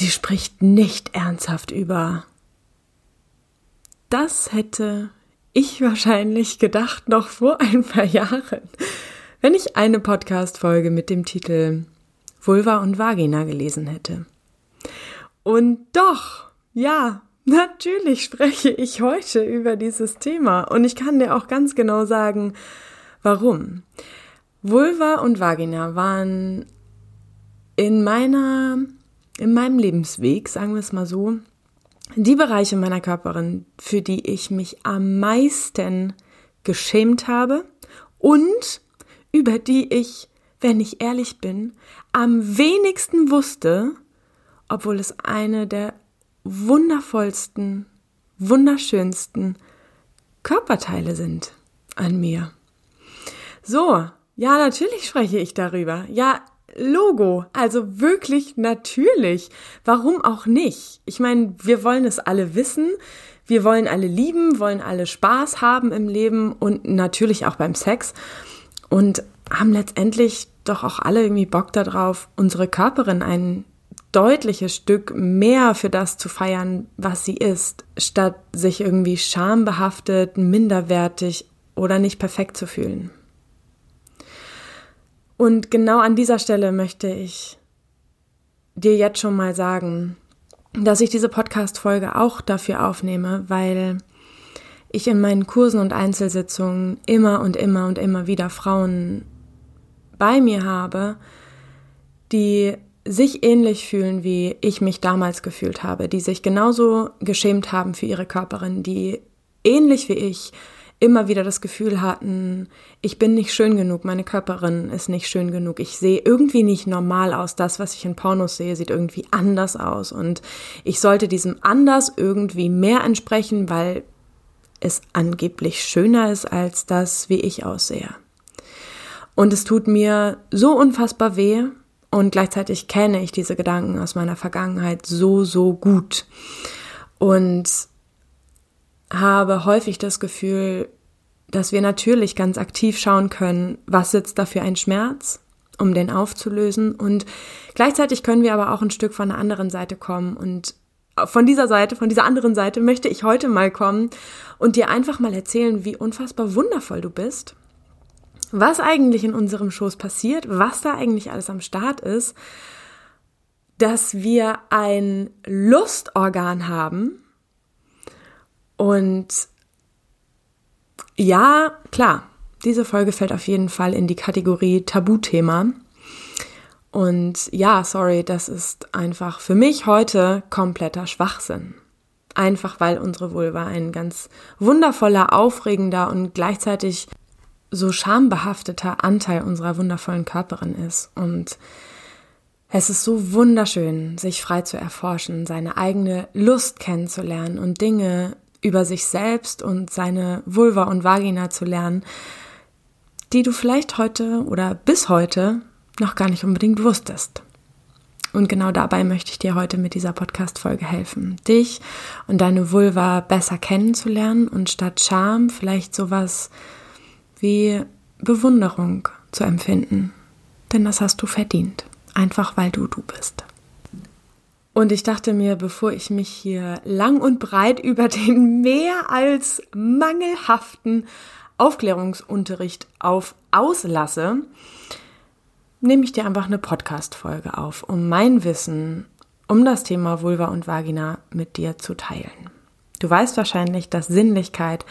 sie spricht nicht ernsthaft über. Das hätte ich wahrscheinlich gedacht noch vor ein paar Jahren, wenn ich eine Podcast-Folge mit dem Titel Vulva und Vagina gelesen hätte. Und doch, ja, natürlich spreche ich heute über dieses Thema und ich kann dir auch ganz genau sagen, warum. Vulva und Vagina waren in meiner, in meinem Lebensweg, sagen wir es mal so, die Bereiche meiner Körperin, für die ich mich am meisten geschämt habe und über die ich, wenn ich ehrlich bin, am wenigsten wusste, obwohl es eine der wundervollsten, wunderschönsten Körperteile sind an mir. So, ja, natürlich spreche ich darüber. Ja, Logo, also wirklich natürlich. Warum auch nicht? Ich meine, wir wollen es alle wissen, wir wollen alle lieben, wollen alle Spaß haben im Leben und natürlich auch beim Sex und haben letztendlich doch auch alle irgendwie Bock darauf, unsere Körperin ein deutliches Stück mehr für das zu feiern, was sie ist, statt sich irgendwie schambehaftet, minderwertig oder nicht perfekt zu fühlen. Und genau an dieser Stelle möchte ich dir jetzt schon mal sagen, dass ich diese Podcast-Folge auch dafür aufnehme, weil ich in meinen Kursen und Einzelsitzungen immer und immer und immer wieder Frauen bei mir habe, die sich ähnlich fühlen, wie ich mich damals gefühlt habe, die sich genauso geschämt haben für ihre Körperin, die ähnlich wie ich immer wieder das Gefühl hatten, ich bin nicht schön genug, meine Körperin ist nicht schön genug, ich sehe irgendwie nicht normal aus, das, was ich in Pornos sehe, sieht irgendwie anders aus und ich sollte diesem anders irgendwie mehr entsprechen, weil es angeblich schöner ist als das, wie ich aussehe. Und es tut mir so unfassbar weh und gleichzeitig kenne ich diese Gedanken aus meiner Vergangenheit so, so gut. Und habe häufig das Gefühl, dass wir natürlich ganz aktiv schauen können, was sitzt da für ein Schmerz, um den aufzulösen. Und gleichzeitig können wir aber auch ein Stück von der anderen Seite kommen. Und von dieser Seite, von dieser anderen Seite möchte ich heute mal kommen und dir einfach mal erzählen, wie unfassbar wundervoll du bist, was eigentlich in unserem Schoß passiert, was da eigentlich alles am Start ist, dass wir ein Lustorgan haben, und ja, klar, diese Folge fällt auf jeden Fall in die Kategorie Tabuthema. Und ja, sorry, das ist einfach für mich heute kompletter Schwachsinn. Einfach weil unsere Vulva ein ganz wundervoller, aufregender und gleichzeitig so schambehafteter Anteil unserer wundervollen Körperin ist. Und es ist so wunderschön, sich frei zu erforschen, seine eigene Lust kennenzulernen und Dinge über sich selbst und seine Vulva und Vagina zu lernen, die du vielleicht heute oder bis heute noch gar nicht unbedingt wusstest. Und genau dabei möchte ich dir heute mit dieser Podcast-Folge helfen, dich und deine Vulva besser kennenzulernen und statt Scham vielleicht sowas wie Bewunderung zu empfinden. Denn das hast du verdient, einfach weil du du bist. Und ich dachte mir, bevor ich mich hier lang und breit über den mehr als mangelhaften Aufklärungsunterricht auf auslasse, nehme ich dir einfach eine Podcast-Folge auf, um mein Wissen um das Thema Vulva und Vagina mit dir zu teilen. Du weißt wahrscheinlich, dass Sinnlichkeit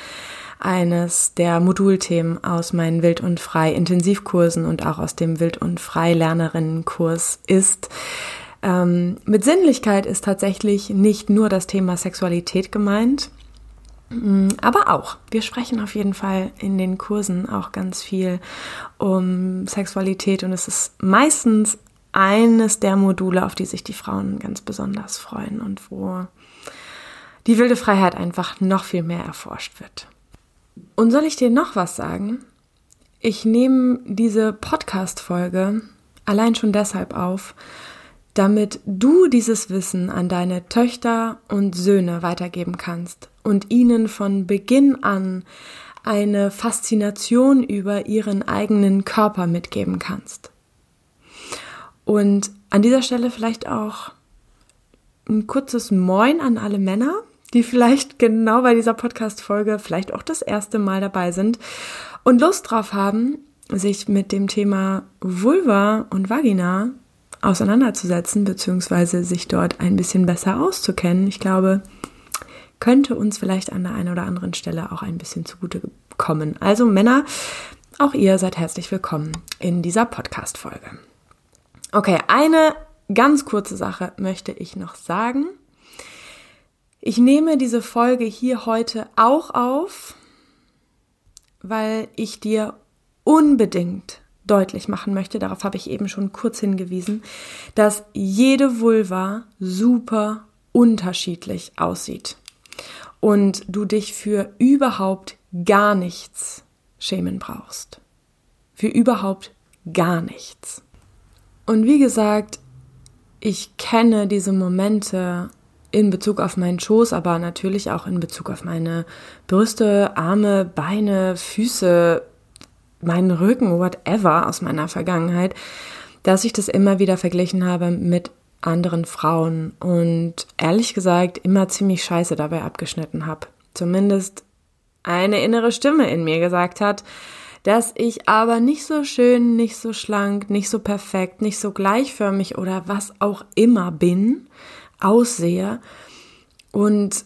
eines der Modulthemen aus meinen Wild und Frei Intensivkursen und auch aus dem Wild und Frei Lernerinnenkurs ist. Ähm, mit Sinnlichkeit ist tatsächlich nicht nur das Thema Sexualität gemeint, mm, aber auch. Wir sprechen auf jeden Fall in den Kursen auch ganz viel um Sexualität und es ist meistens eines der Module, auf die sich die Frauen ganz besonders freuen und wo die wilde Freiheit einfach noch viel mehr erforscht wird. Und soll ich dir noch was sagen? Ich nehme diese Podcast-Folge allein schon deshalb auf, damit du dieses Wissen an deine Töchter und Söhne weitergeben kannst und ihnen von Beginn an eine Faszination über ihren eigenen Körper mitgeben kannst. Und an dieser Stelle vielleicht auch ein kurzes Moin an alle Männer, die vielleicht genau bei dieser Podcast-Folge vielleicht auch das erste Mal dabei sind und Lust drauf haben, sich mit dem Thema Vulva und Vagina auseinanderzusetzen, beziehungsweise sich dort ein bisschen besser auszukennen. Ich glaube, könnte uns vielleicht an der einen oder anderen Stelle auch ein bisschen zugute kommen. Also Männer, auch ihr seid herzlich willkommen in dieser Podcast-Folge. Okay, eine ganz kurze Sache möchte ich noch sagen. Ich nehme diese Folge hier heute auch auf, weil ich dir unbedingt deutlich machen möchte, darauf habe ich eben schon kurz hingewiesen, dass jede Vulva super unterschiedlich aussieht und du dich für überhaupt gar nichts schämen brauchst. Für überhaupt gar nichts. Und wie gesagt, ich kenne diese Momente in Bezug auf meinen Schoß, aber natürlich auch in Bezug auf meine Brüste, Arme, Beine, Füße, meinen Rücken, whatever aus meiner Vergangenheit, dass ich das immer wieder verglichen habe mit anderen Frauen und ehrlich gesagt immer ziemlich scheiße dabei abgeschnitten habe. Zumindest eine innere Stimme in mir gesagt hat, dass ich aber nicht so schön, nicht so schlank, nicht so perfekt, nicht so gleichförmig oder was auch immer bin, aussehe. Und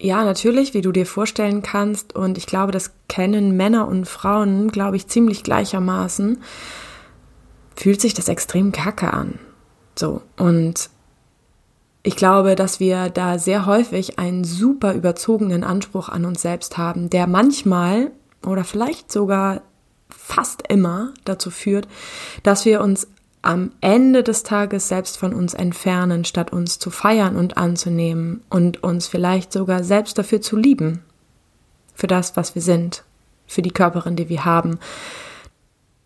ja, natürlich, wie du dir vorstellen kannst, und ich glaube, das kennen Männer und Frauen, glaube ich, ziemlich gleichermaßen, fühlt sich das extrem kacke an. So, und ich glaube, dass wir da sehr häufig einen super überzogenen Anspruch an uns selbst haben, der manchmal oder vielleicht sogar fast immer dazu führt, dass wir uns am Ende des Tages selbst von uns entfernen, statt uns zu feiern und anzunehmen und uns vielleicht sogar selbst dafür zu lieben, für das, was wir sind, für die Körperin, die wir haben,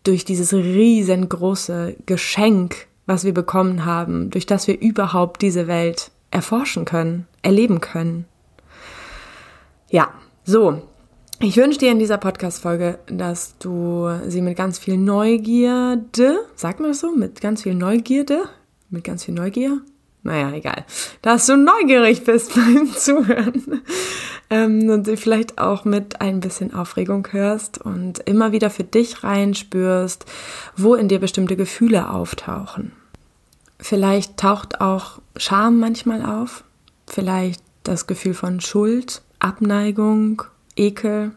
durch dieses riesengroße Geschenk, was wir bekommen haben, durch das wir überhaupt diese Welt erforschen können, erleben können. Ja, so, ich wünsche dir in dieser Podcast-Folge, dass du sie mit ganz viel Neugierde, sagt man das so, mit ganz viel Neugierde, mit ganz viel Neugier, naja, egal, dass du neugierig bist beim Zuhören. Ähm, und sie vielleicht auch mit ein bisschen Aufregung hörst und immer wieder für dich reinspürst, wo in dir bestimmte Gefühle auftauchen. Vielleicht taucht auch Scham manchmal auf, vielleicht das Gefühl von Schuld, Abneigung Ekel.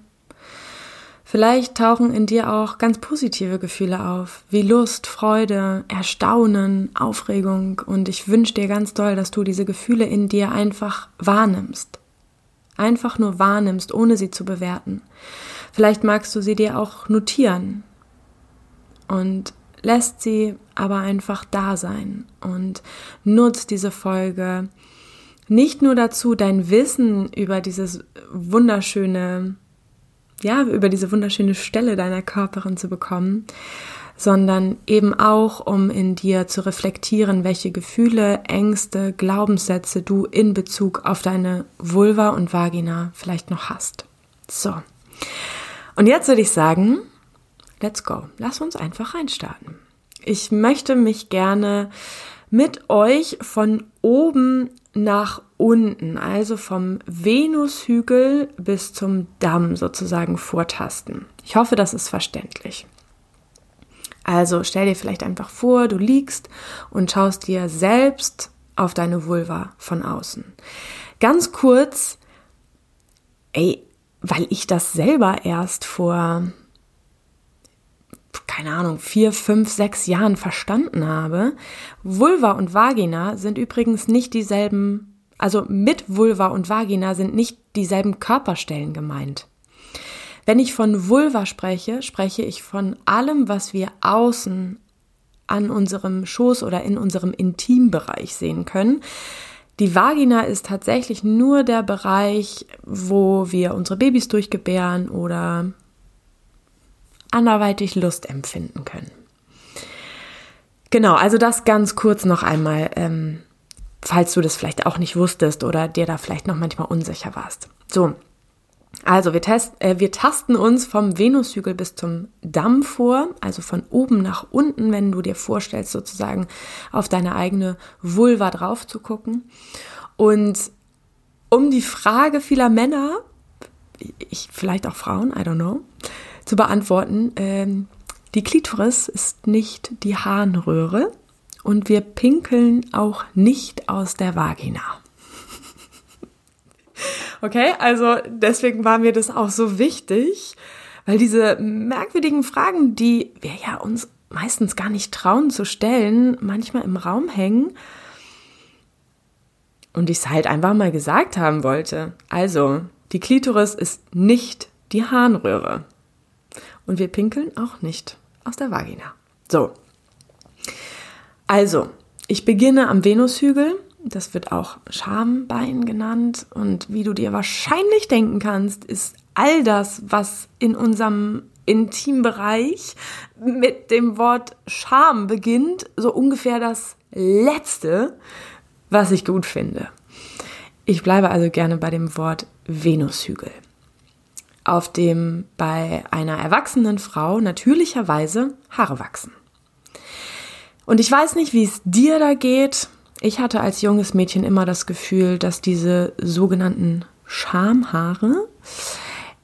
Vielleicht tauchen in dir auch ganz positive Gefühle auf, wie Lust, Freude, Erstaunen, Aufregung. Und ich wünsche dir ganz doll, dass du diese Gefühle in dir einfach wahrnimmst. Einfach nur wahrnimmst, ohne sie zu bewerten. Vielleicht magst du sie dir auch notieren und lässt sie aber einfach da sein und nutzt diese Folge nicht nur dazu, dein Wissen über dieses wunderschöne, ja, über diese wunderschöne Stelle deiner Körperin zu bekommen, sondern eben auch, um in dir zu reflektieren, welche Gefühle, Ängste, Glaubenssätze du in Bezug auf deine Vulva und Vagina vielleicht noch hast. So. Und jetzt würde ich sagen, let's go. Lass uns einfach reinstarten. Ich möchte mich gerne mit euch von oben nach unten, also vom Venushügel bis zum Damm sozusagen vortasten. Ich hoffe, das ist verständlich. Also stell dir vielleicht einfach vor, du liegst und schaust dir selbst auf deine Vulva von außen. Ganz kurz, ey, weil ich das selber erst vor keine Ahnung, vier, fünf, sechs Jahren verstanden habe. Vulva und Vagina sind übrigens nicht dieselben, also mit Vulva und Vagina sind nicht dieselben Körperstellen gemeint. Wenn ich von Vulva spreche, spreche ich von allem, was wir außen an unserem Schoß oder in unserem Intimbereich sehen können. Die Vagina ist tatsächlich nur der Bereich, wo wir unsere Babys durchgebären oder anderweitig Lust empfinden können. Genau, also das ganz kurz noch einmal, ähm, falls du das vielleicht auch nicht wusstest oder dir da vielleicht noch manchmal unsicher warst. So, also wir, test, äh, wir tasten uns vom Venushügel bis zum Damm vor, also von oben nach unten, wenn du dir vorstellst, sozusagen auf deine eigene Vulva drauf zu gucken. Und um die Frage vieler Männer, ich, vielleicht auch Frauen, I don't know, zu beantworten, ähm, die Klitoris ist nicht die Harnröhre und wir pinkeln auch nicht aus der Vagina. Okay, also deswegen war mir das auch so wichtig, weil diese merkwürdigen Fragen, die wir ja uns meistens gar nicht trauen zu stellen, manchmal im Raum hängen und ich es halt einfach mal gesagt haben wollte. Also, die Klitoris ist nicht die Harnröhre. Und wir pinkeln auch nicht aus der Vagina. So. Also, ich beginne am Venushügel. Das wird auch Schambein genannt. Und wie du dir wahrscheinlich denken kannst, ist all das, was in unserem Intimbereich mit dem Wort Scham beginnt, so ungefähr das Letzte, was ich gut finde. Ich bleibe also gerne bei dem Wort Venushügel, auf dem bei einer erwachsenen Frau natürlicherweise Haare wachsen. Und ich weiß nicht, wie es dir da geht. Ich hatte als junges Mädchen immer das Gefühl, dass diese sogenannten Schamhaare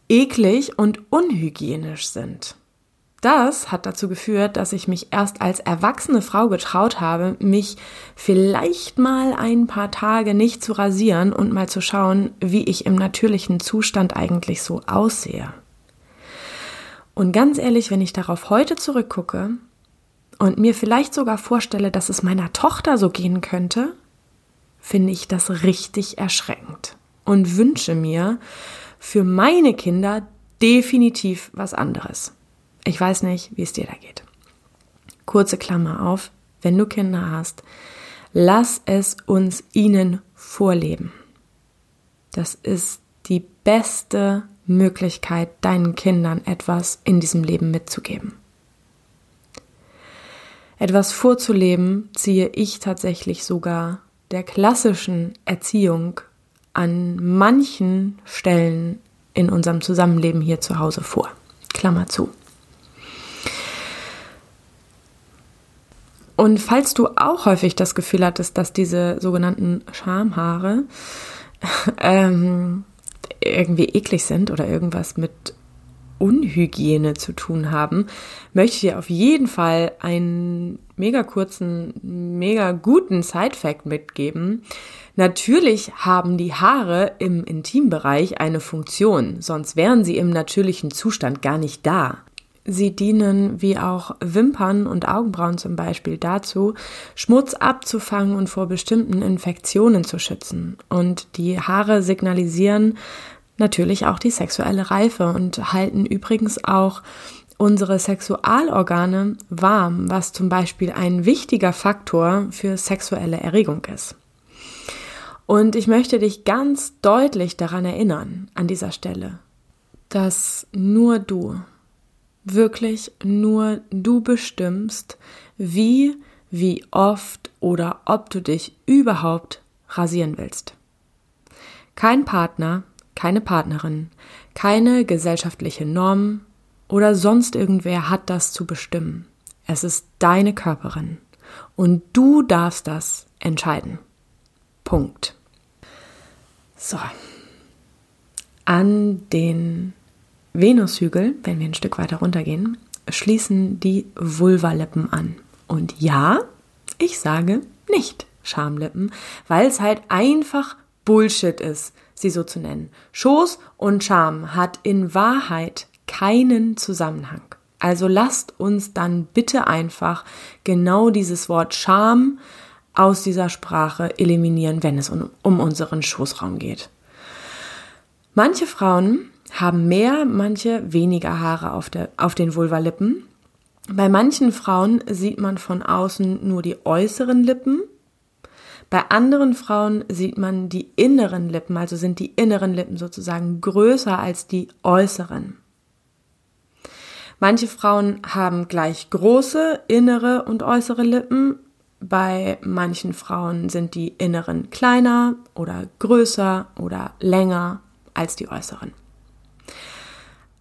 eklig und unhygienisch sind. Das hat dazu geführt, dass ich mich erst als erwachsene Frau getraut habe, mich vielleicht mal ein paar Tage nicht zu rasieren und mal zu schauen, wie ich im natürlichen Zustand eigentlich so aussehe. Und ganz ehrlich, wenn ich darauf heute zurückgucke und mir vielleicht sogar vorstelle, dass es meiner Tochter so gehen könnte, finde ich das richtig erschreckend und wünsche mir für meine Kinder definitiv was anderes. Ich weiß nicht, wie es dir da geht. Kurze Klammer auf, wenn du Kinder hast, lass es uns ihnen vorleben. Das ist die beste Möglichkeit, deinen Kindern etwas in diesem Leben mitzugeben. Etwas vorzuleben ziehe ich tatsächlich sogar der klassischen Erziehung an manchen Stellen in unserem Zusammenleben hier zu Hause vor. Klammer zu. Und falls du auch häufig das Gefühl hattest, dass diese sogenannten Schamhaare ähm, irgendwie eklig sind oder irgendwas mit Unhygiene zu tun haben, möchte ich dir auf jeden Fall einen mega kurzen, mega guten Side-Fact mitgeben. Natürlich haben die Haare im Intimbereich eine Funktion, sonst wären sie im natürlichen Zustand gar nicht da. Sie dienen wie auch Wimpern und Augenbrauen zum Beispiel dazu, Schmutz abzufangen und vor bestimmten Infektionen zu schützen. Und die Haare signalisieren natürlich auch die sexuelle Reife und halten übrigens auch unsere Sexualorgane warm, was zum Beispiel ein wichtiger Faktor für sexuelle Erregung ist. Und ich möchte dich ganz deutlich daran erinnern, an dieser Stelle, dass nur du wirklich nur du bestimmst, wie, wie oft oder ob du dich überhaupt rasieren willst. Kein Partner, keine Partnerin, keine gesellschaftliche Norm oder sonst irgendwer hat das zu bestimmen. Es ist deine Körperin und du darfst das entscheiden. Punkt. So. An den Venushügel, wenn wir ein Stück weiter runtergehen, schließen die Vulvalippen an. Und ja, ich sage nicht Schamlippen, weil es halt einfach Bullshit ist, sie so zu nennen. Schoß und Scham hat in Wahrheit keinen Zusammenhang. Also lasst uns dann bitte einfach genau dieses Wort Scham aus dieser Sprache eliminieren, wenn es um, um unseren Schoßraum geht. Manche Frauen haben mehr, manche weniger Haare auf, der, auf den Vulvalippen. Bei manchen Frauen sieht man von außen nur die äußeren Lippen. Bei anderen Frauen sieht man die inneren Lippen, also sind die inneren Lippen sozusagen größer als die äußeren. Manche Frauen haben gleich große innere und äußere Lippen. Bei manchen Frauen sind die inneren kleiner oder größer oder länger als die äußeren.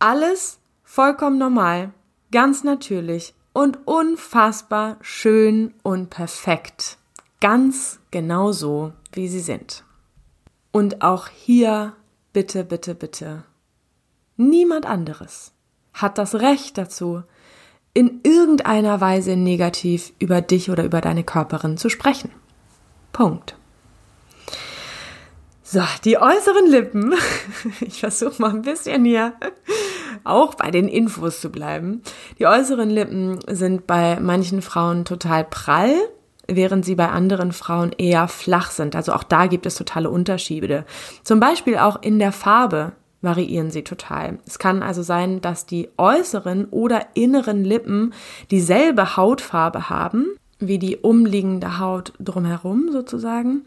Alles vollkommen normal, ganz natürlich und unfassbar schön und perfekt. Ganz genau so, wie sie sind. Und auch hier bitte, bitte, bitte. Niemand anderes hat das Recht dazu, in irgendeiner Weise negativ über dich oder über deine Körperin zu sprechen. Punkt. So, die äußeren Lippen. Ich versuche mal ein bisschen hier auch bei den Infos zu bleiben. Die äußeren Lippen sind bei manchen Frauen total prall, während sie bei anderen Frauen eher flach sind. Also auch da gibt es totale Unterschiede. Zum Beispiel auch in der Farbe variieren sie total. Es kann also sein, dass die äußeren oder inneren Lippen dieselbe Hautfarbe haben wie die umliegende Haut drumherum sozusagen.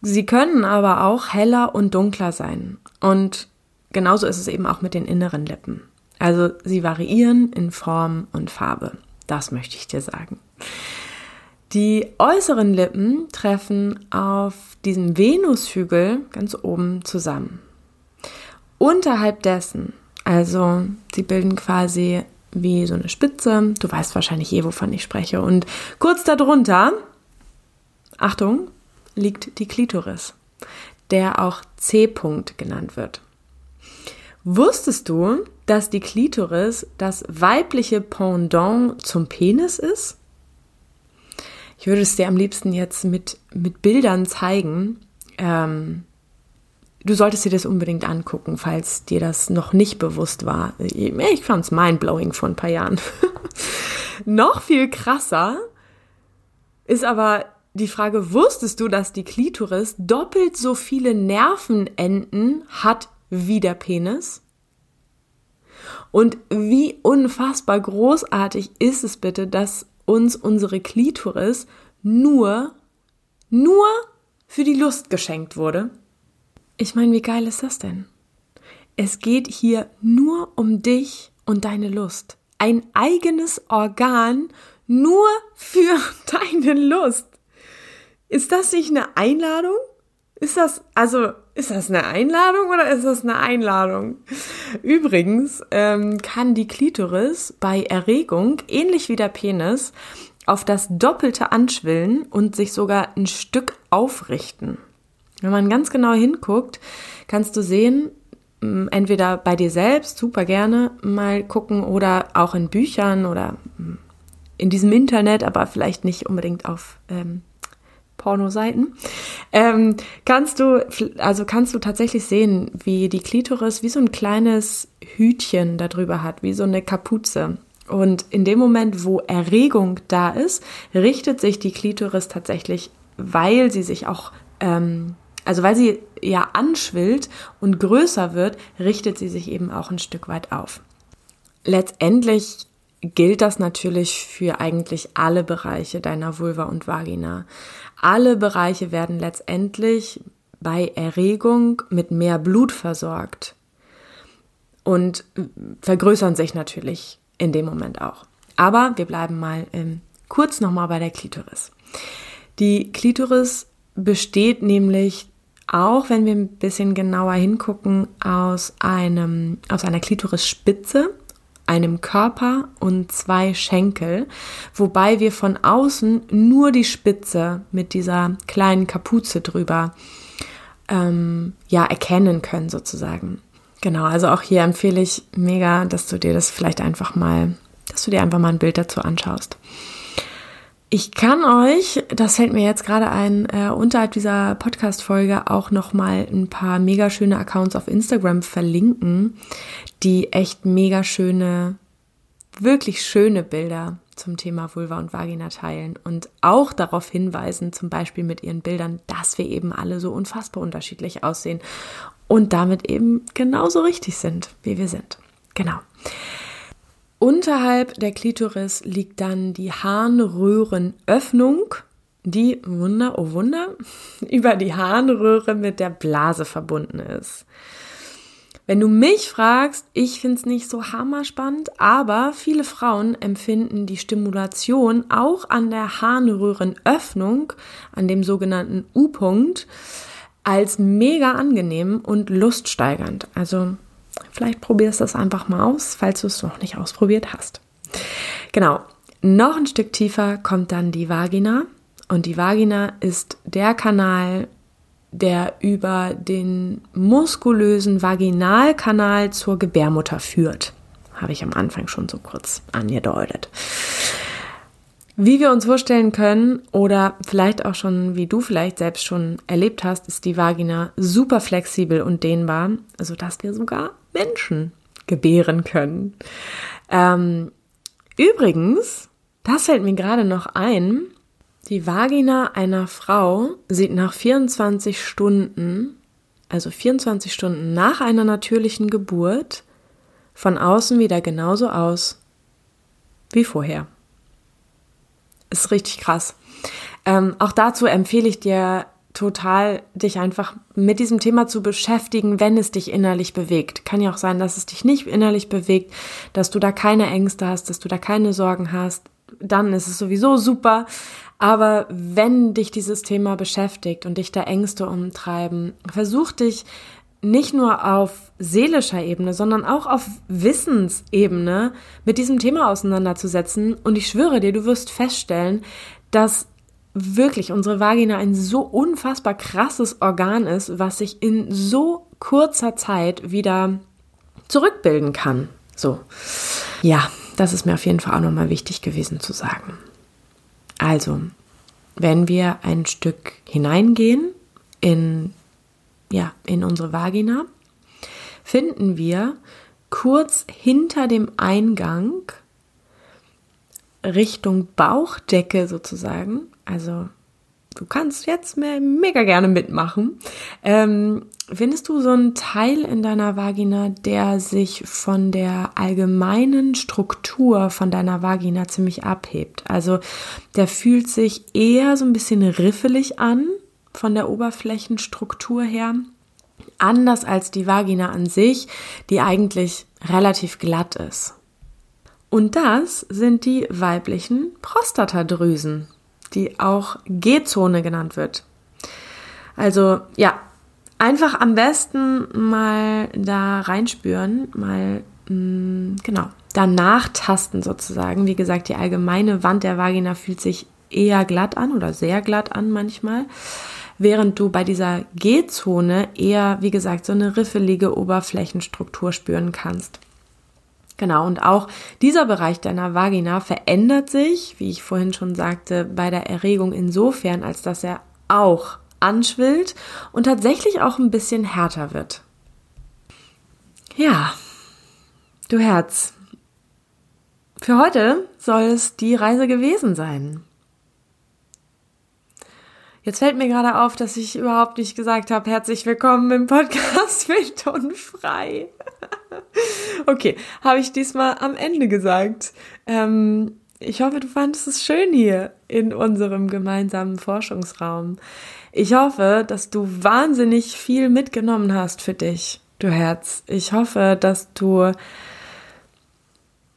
Sie können aber auch heller und dunkler sein. Und genauso ist es eben auch mit den inneren Lippen. Also sie variieren in Form und Farbe. Das möchte ich dir sagen. Die äußeren Lippen treffen auf diesem Venushügel ganz oben zusammen. Unterhalb dessen, also sie bilden quasi wie so eine Spitze, du weißt wahrscheinlich eh, wovon ich spreche, und kurz darunter, Achtung, liegt die Klitoris, der auch C-Punkt genannt wird. Wusstest du, dass die Klitoris das weibliche Pendant zum Penis ist? Ich würde es dir am liebsten jetzt mit, mit Bildern zeigen. Ähm, du solltest dir das unbedingt angucken, falls dir das noch nicht bewusst war. Ich fand es mindblowing vor ein paar Jahren. noch viel krasser ist aber die Frage, wusstest du, dass die Klitoris doppelt so viele Nervenenden hat wie der Penis? Und wie unfassbar großartig ist es bitte, dass uns unsere Klitoris nur, nur für die Lust geschenkt wurde? Ich meine, wie geil ist das denn? Es geht hier nur um dich und deine Lust. Ein eigenes Organ nur für deine Lust. Ist das nicht eine Einladung? Ist das, also, ist das eine Einladung oder ist das eine Einladung? Übrigens ähm, kann die Klitoris bei Erregung, ähnlich wie der Penis, auf das Doppelte anschwillen und sich sogar ein Stück aufrichten. Wenn man ganz genau hinguckt, kannst du sehen, entweder bei dir selbst, super gerne mal gucken, oder auch in Büchern oder in diesem Internet, aber vielleicht nicht unbedingt auf ähm, Pornoseiten, ähm, kannst du, also kannst du tatsächlich sehen, wie die Klitoris wie so ein kleines Hütchen darüber hat, wie so eine Kapuze. Und in dem Moment, wo Erregung da ist, richtet sich die Klitoris tatsächlich, weil sie sich auch ähm, also weil sie ja anschwillt und größer wird, richtet sie sich eben auch ein Stück weit auf. Letztendlich gilt das natürlich für eigentlich alle Bereiche deiner Vulva und Vagina. Alle Bereiche werden letztendlich bei Erregung mit mehr Blut versorgt und vergrößern sich natürlich in dem Moment auch. Aber wir bleiben mal ähm, kurz nochmal bei der Klitoris. Die Klitoris besteht nämlich auch wenn wir ein bisschen genauer hingucken, aus einem, aus einer Klitorisspitze, einem Körper und zwei Schenkel, wobei wir von außen nur die Spitze mit dieser kleinen Kapuze drüber ähm, ja erkennen können sozusagen. Genau, also auch hier empfehle ich mega, dass du dir das vielleicht einfach mal, dass du dir einfach mal ein Bild dazu anschaust. Ich kann euch, das fällt mir jetzt gerade ein, äh, unterhalb dieser Podcast-Folge auch nochmal ein paar mega schöne Accounts auf Instagram verlinken, die echt mega schöne, wirklich schöne Bilder zum Thema Vulva und Vagina teilen und auch darauf hinweisen, zum Beispiel mit ihren Bildern, dass wir eben alle so unfassbar unterschiedlich aussehen und damit eben genauso richtig sind, wie wir sind. Genau. Unterhalb der Klitoris liegt dann die Harnröhrenöffnung, die, Wunder, oh Wunder, über die Harnröhre mit der Blase verbunden ist. Wenn du mich fragst, ich finde es nicht so hammerspannend, aber viele Frauen empfinden die Stimulation auch an der Harnröhrenöffnung, an dem sogenannten U-Punkt, als mega angenehm und luststeigernd. Also Vielleicht probierst du es einfach mal aus, falls du es noch nicht ausprobiert hast. Genau. Noch ein Stück tiefer kommt dann die Vagina. Und die Vagina ist der Kanal, der über den muskulösen Vaginalkanal zur Gebärmutter führt. Habe ich am Anfang schon so kurz angedeutet. Wie wir uns vorstellen können oder vielleicht auch schon, wie du vielleicht selbst schon erlebt hast, ist die Vagina super flexibel und dehnbar, sodass wir sogar Menschen gebären können. Ähm, übrigens, das fällt mir gerade noch ein, die Vagina einer Frau sieht nach 24 Stunden, also 24 Stunden nach einer natürlichen Geburt, von außen wieder genauso aus wie vorher. Ist richtig krass. Ähm, auch dazu empfehle ich dir total, dich einfach mit diesem Thema zu beschäftigen, wenn es dich innerlich bewegt. Kann ja auch sein, dass es dich nicht innerlich bewegt, dass du da keine Ängste hast, dass du da keine Sorgen hast. Dann ist es sowieso super. Aber wenn dich dieses Thema beschäftigt und dich da Ängste umtreiben, versuch dich nicht nur auf seelischer Ebene, sondern auch auf Wissensebene mit diesem Thema auseinanderzusetzen. Und ich schwöre dir, du wirst feststellen, dass wirklich unsere Vagina ein so unfassbar krasses Organ ist, was sich in so kurzer Zeit wieder zurückbilden kann. So. Ja, das ist mir auf jeden Fall auch nochmal wichtig gewesen zu sagen. Also, wenn wir ein Stück hineingehen in, ja, in unsere Vagina, finden wir kurz hinter dem Eingang Richtung Bauchdecke sozusagen, also du kannst jetzt mega gerne mitmachen. Ähm, findest du so einen Teil in deiner Vagina, der sich von der allgemeinen Struktur von deiner Vagina ziemlich abhebt? Also der fühlt sich eher so ein bisschen riffelig an von der Oberflächenstruktur her. Anders als die Vagina an sich, die eigentlich relativ glatt ist. Und das sind die weiblichen Prostatadrüsen die auch G-Zone genannt wird. Also ja, einfach am besten mal da reinspüren, mal mh, mm, genau danach tasten sozusagen. Wie gesagt, die allgemeine Wand der Vagina fühlt sich eher glatt an oder sehr glatt an manchmal, während du bei dieser G-Zone eher, wie gesagt, so eine riffelige Oberflächenstruktur spüren kannst. Genau, und auch dieser Bereich deiner Vagina verändert sich, wie ich vorhin schon sagte, bei der Erregung insofern, als dass er auch anschwillt und tatsächlich auch ein bisschen härter wird. Ja, du Herz. Für heute soll es die Reise gewesen sein. Jetzt fällt mir gerade auf, dass ich überhaupt nicht gesagt habe, herzlich willkommen im Podcast Wild und Frei. okay, habe ich diesmal am Ende gesagt. Ähm, ich hoffe, du fandest es schön hier in unserem gemeinsamen Forschungsraum. Ich hoffe, dass du wahnsinnig viel mitgenommen hast für dich, du Herz. Ich hoffe, dass du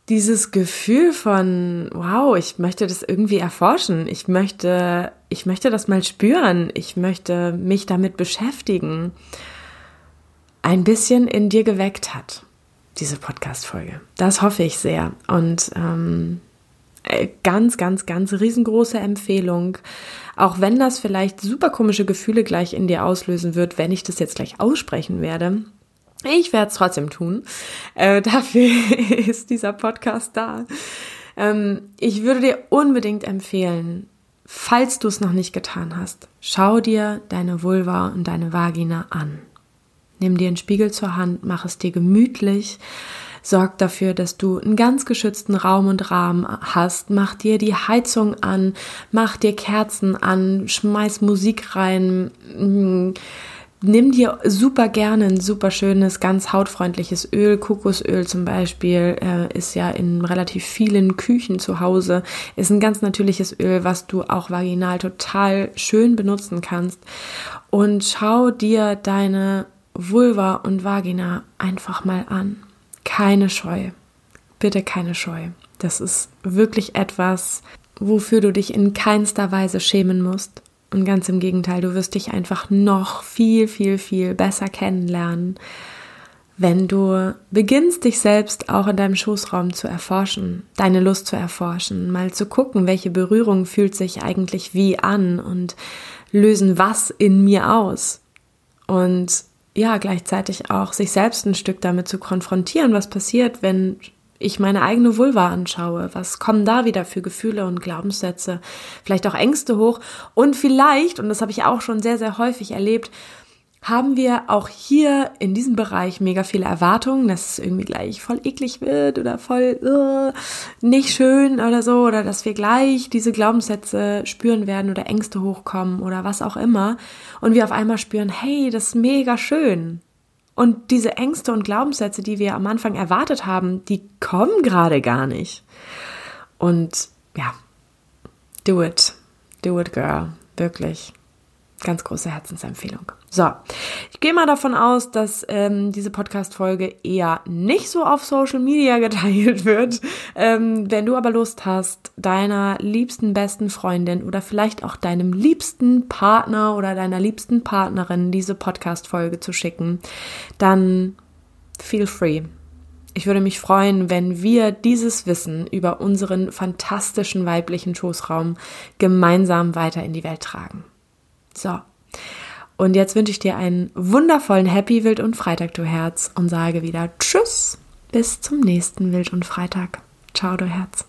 dieses Gefühl von, wow, ich möchte das irgendwie erforschen, ich möchte, ich möchte das mal spüren, ich möchte mich damit beschäftigen, ein bisschen in dir geweckt hat, diese Podcast-Folge. Das hoffe ich sehr. Und ähm, äh, ganz, ganz, ganz riesengroße Empfehlung. Auch wenn das vielleicht super komische Gefühle gleich in dir auslösen wird, wenn ich das jetzt gleich aussprechen werde. Ich werde es trotzdem tun. Äh, dafür ist dieser Podcast da. Ähm, ich würde dir unbedingt empfehlen, falls du es noch nicht getan hast, schau dir deine Vulva und deine Vagina an. Nimm dir einen Spiegel zur Hand, mach es dir gemütlich, sorg dafür, dass du einen ganz geschützten Raum und Rahmen hast, mach dir die Heizung an, mach dir Kerzen an, schmeiß Musik rein, mm, Nimm dir super gerne ein super schönes, ganz hautfreundliches Öl. Kokosöl zum Beispiel äh, ist ja in relativ vielen Küchen zu Hause. Ist ein ganz natürliches Öl, was du auch vaginal total schön benutzen kannst. Und schau dir deine Vulva und Vagina einfach mal an. Keine Scheu. Bitte keine Scheu. Das ist wirklich etwas, wofür du dich in keinster Weise schämen musst. Und ganz im Gegenteil, du wirst dich einfach noch viel, viel, viel besser kennenlernen, wenn du beginnst, dich selbst auch in deinem Schoßraum zu erforschen, deine Lust zu erforschen, mal zu gucken, welche Berührung fühlt sich eigentlich wie an und lösen was in mir aus. Und ja, gleichzeitig auch sich selbst ein Stück damit zu konfrontieren, was passiert, wenn ich meine eigene Vulva anschaue, was kommen da wieder für Gefühle und Glaubenssätze, vielleicht auch Ängste hoch und vielleicht, und das habe ich auch schon sehr, sehr häufig erlebt, haben wir auch hier in diesem Bereich mega viele Erwartungen, dass es irgendwie gleich voll eklig wird oder voll uh, nicht schön oder so, oder dass wir gleich diese Glaubenssätze spüren werden oder Ängste hochkommen oder was auch immer. Und wir auf einmal spüren, hey, das ist mega schön. Und diese Ängste und Glaubenssätze, die wir am Anfang erwartet haben, die kommen gerade gar nicht. Und ja, do it. Do it, girl. Wirklich. Ganz große Herzensempfehlung. So, ich gehe mal davon aus, dass ähm, diese Podcast-Folge eher nicht so auf Social Media geteilt wird. Ähm, wenn du aber Lust hast, deiner liebsten besten Freundin oder vielleicht auch deinem liebsten Partner oder deiner liebsten Partnerin diese Podcast-Folge zu schicken, dann feel free. Ich würde mich freuen, wenn wir dieses Wissen über unseren fantastischen weiblichen Schoßraum gemeinsam weiter in die Welt tragen. So. Und jetzt wünsche ich dir einen wundervollen Happy Wild und Freitag, du Herz, und sage wieder Tschüss, bis zum nächsten Wild und Freitag. Ciao, du Herz.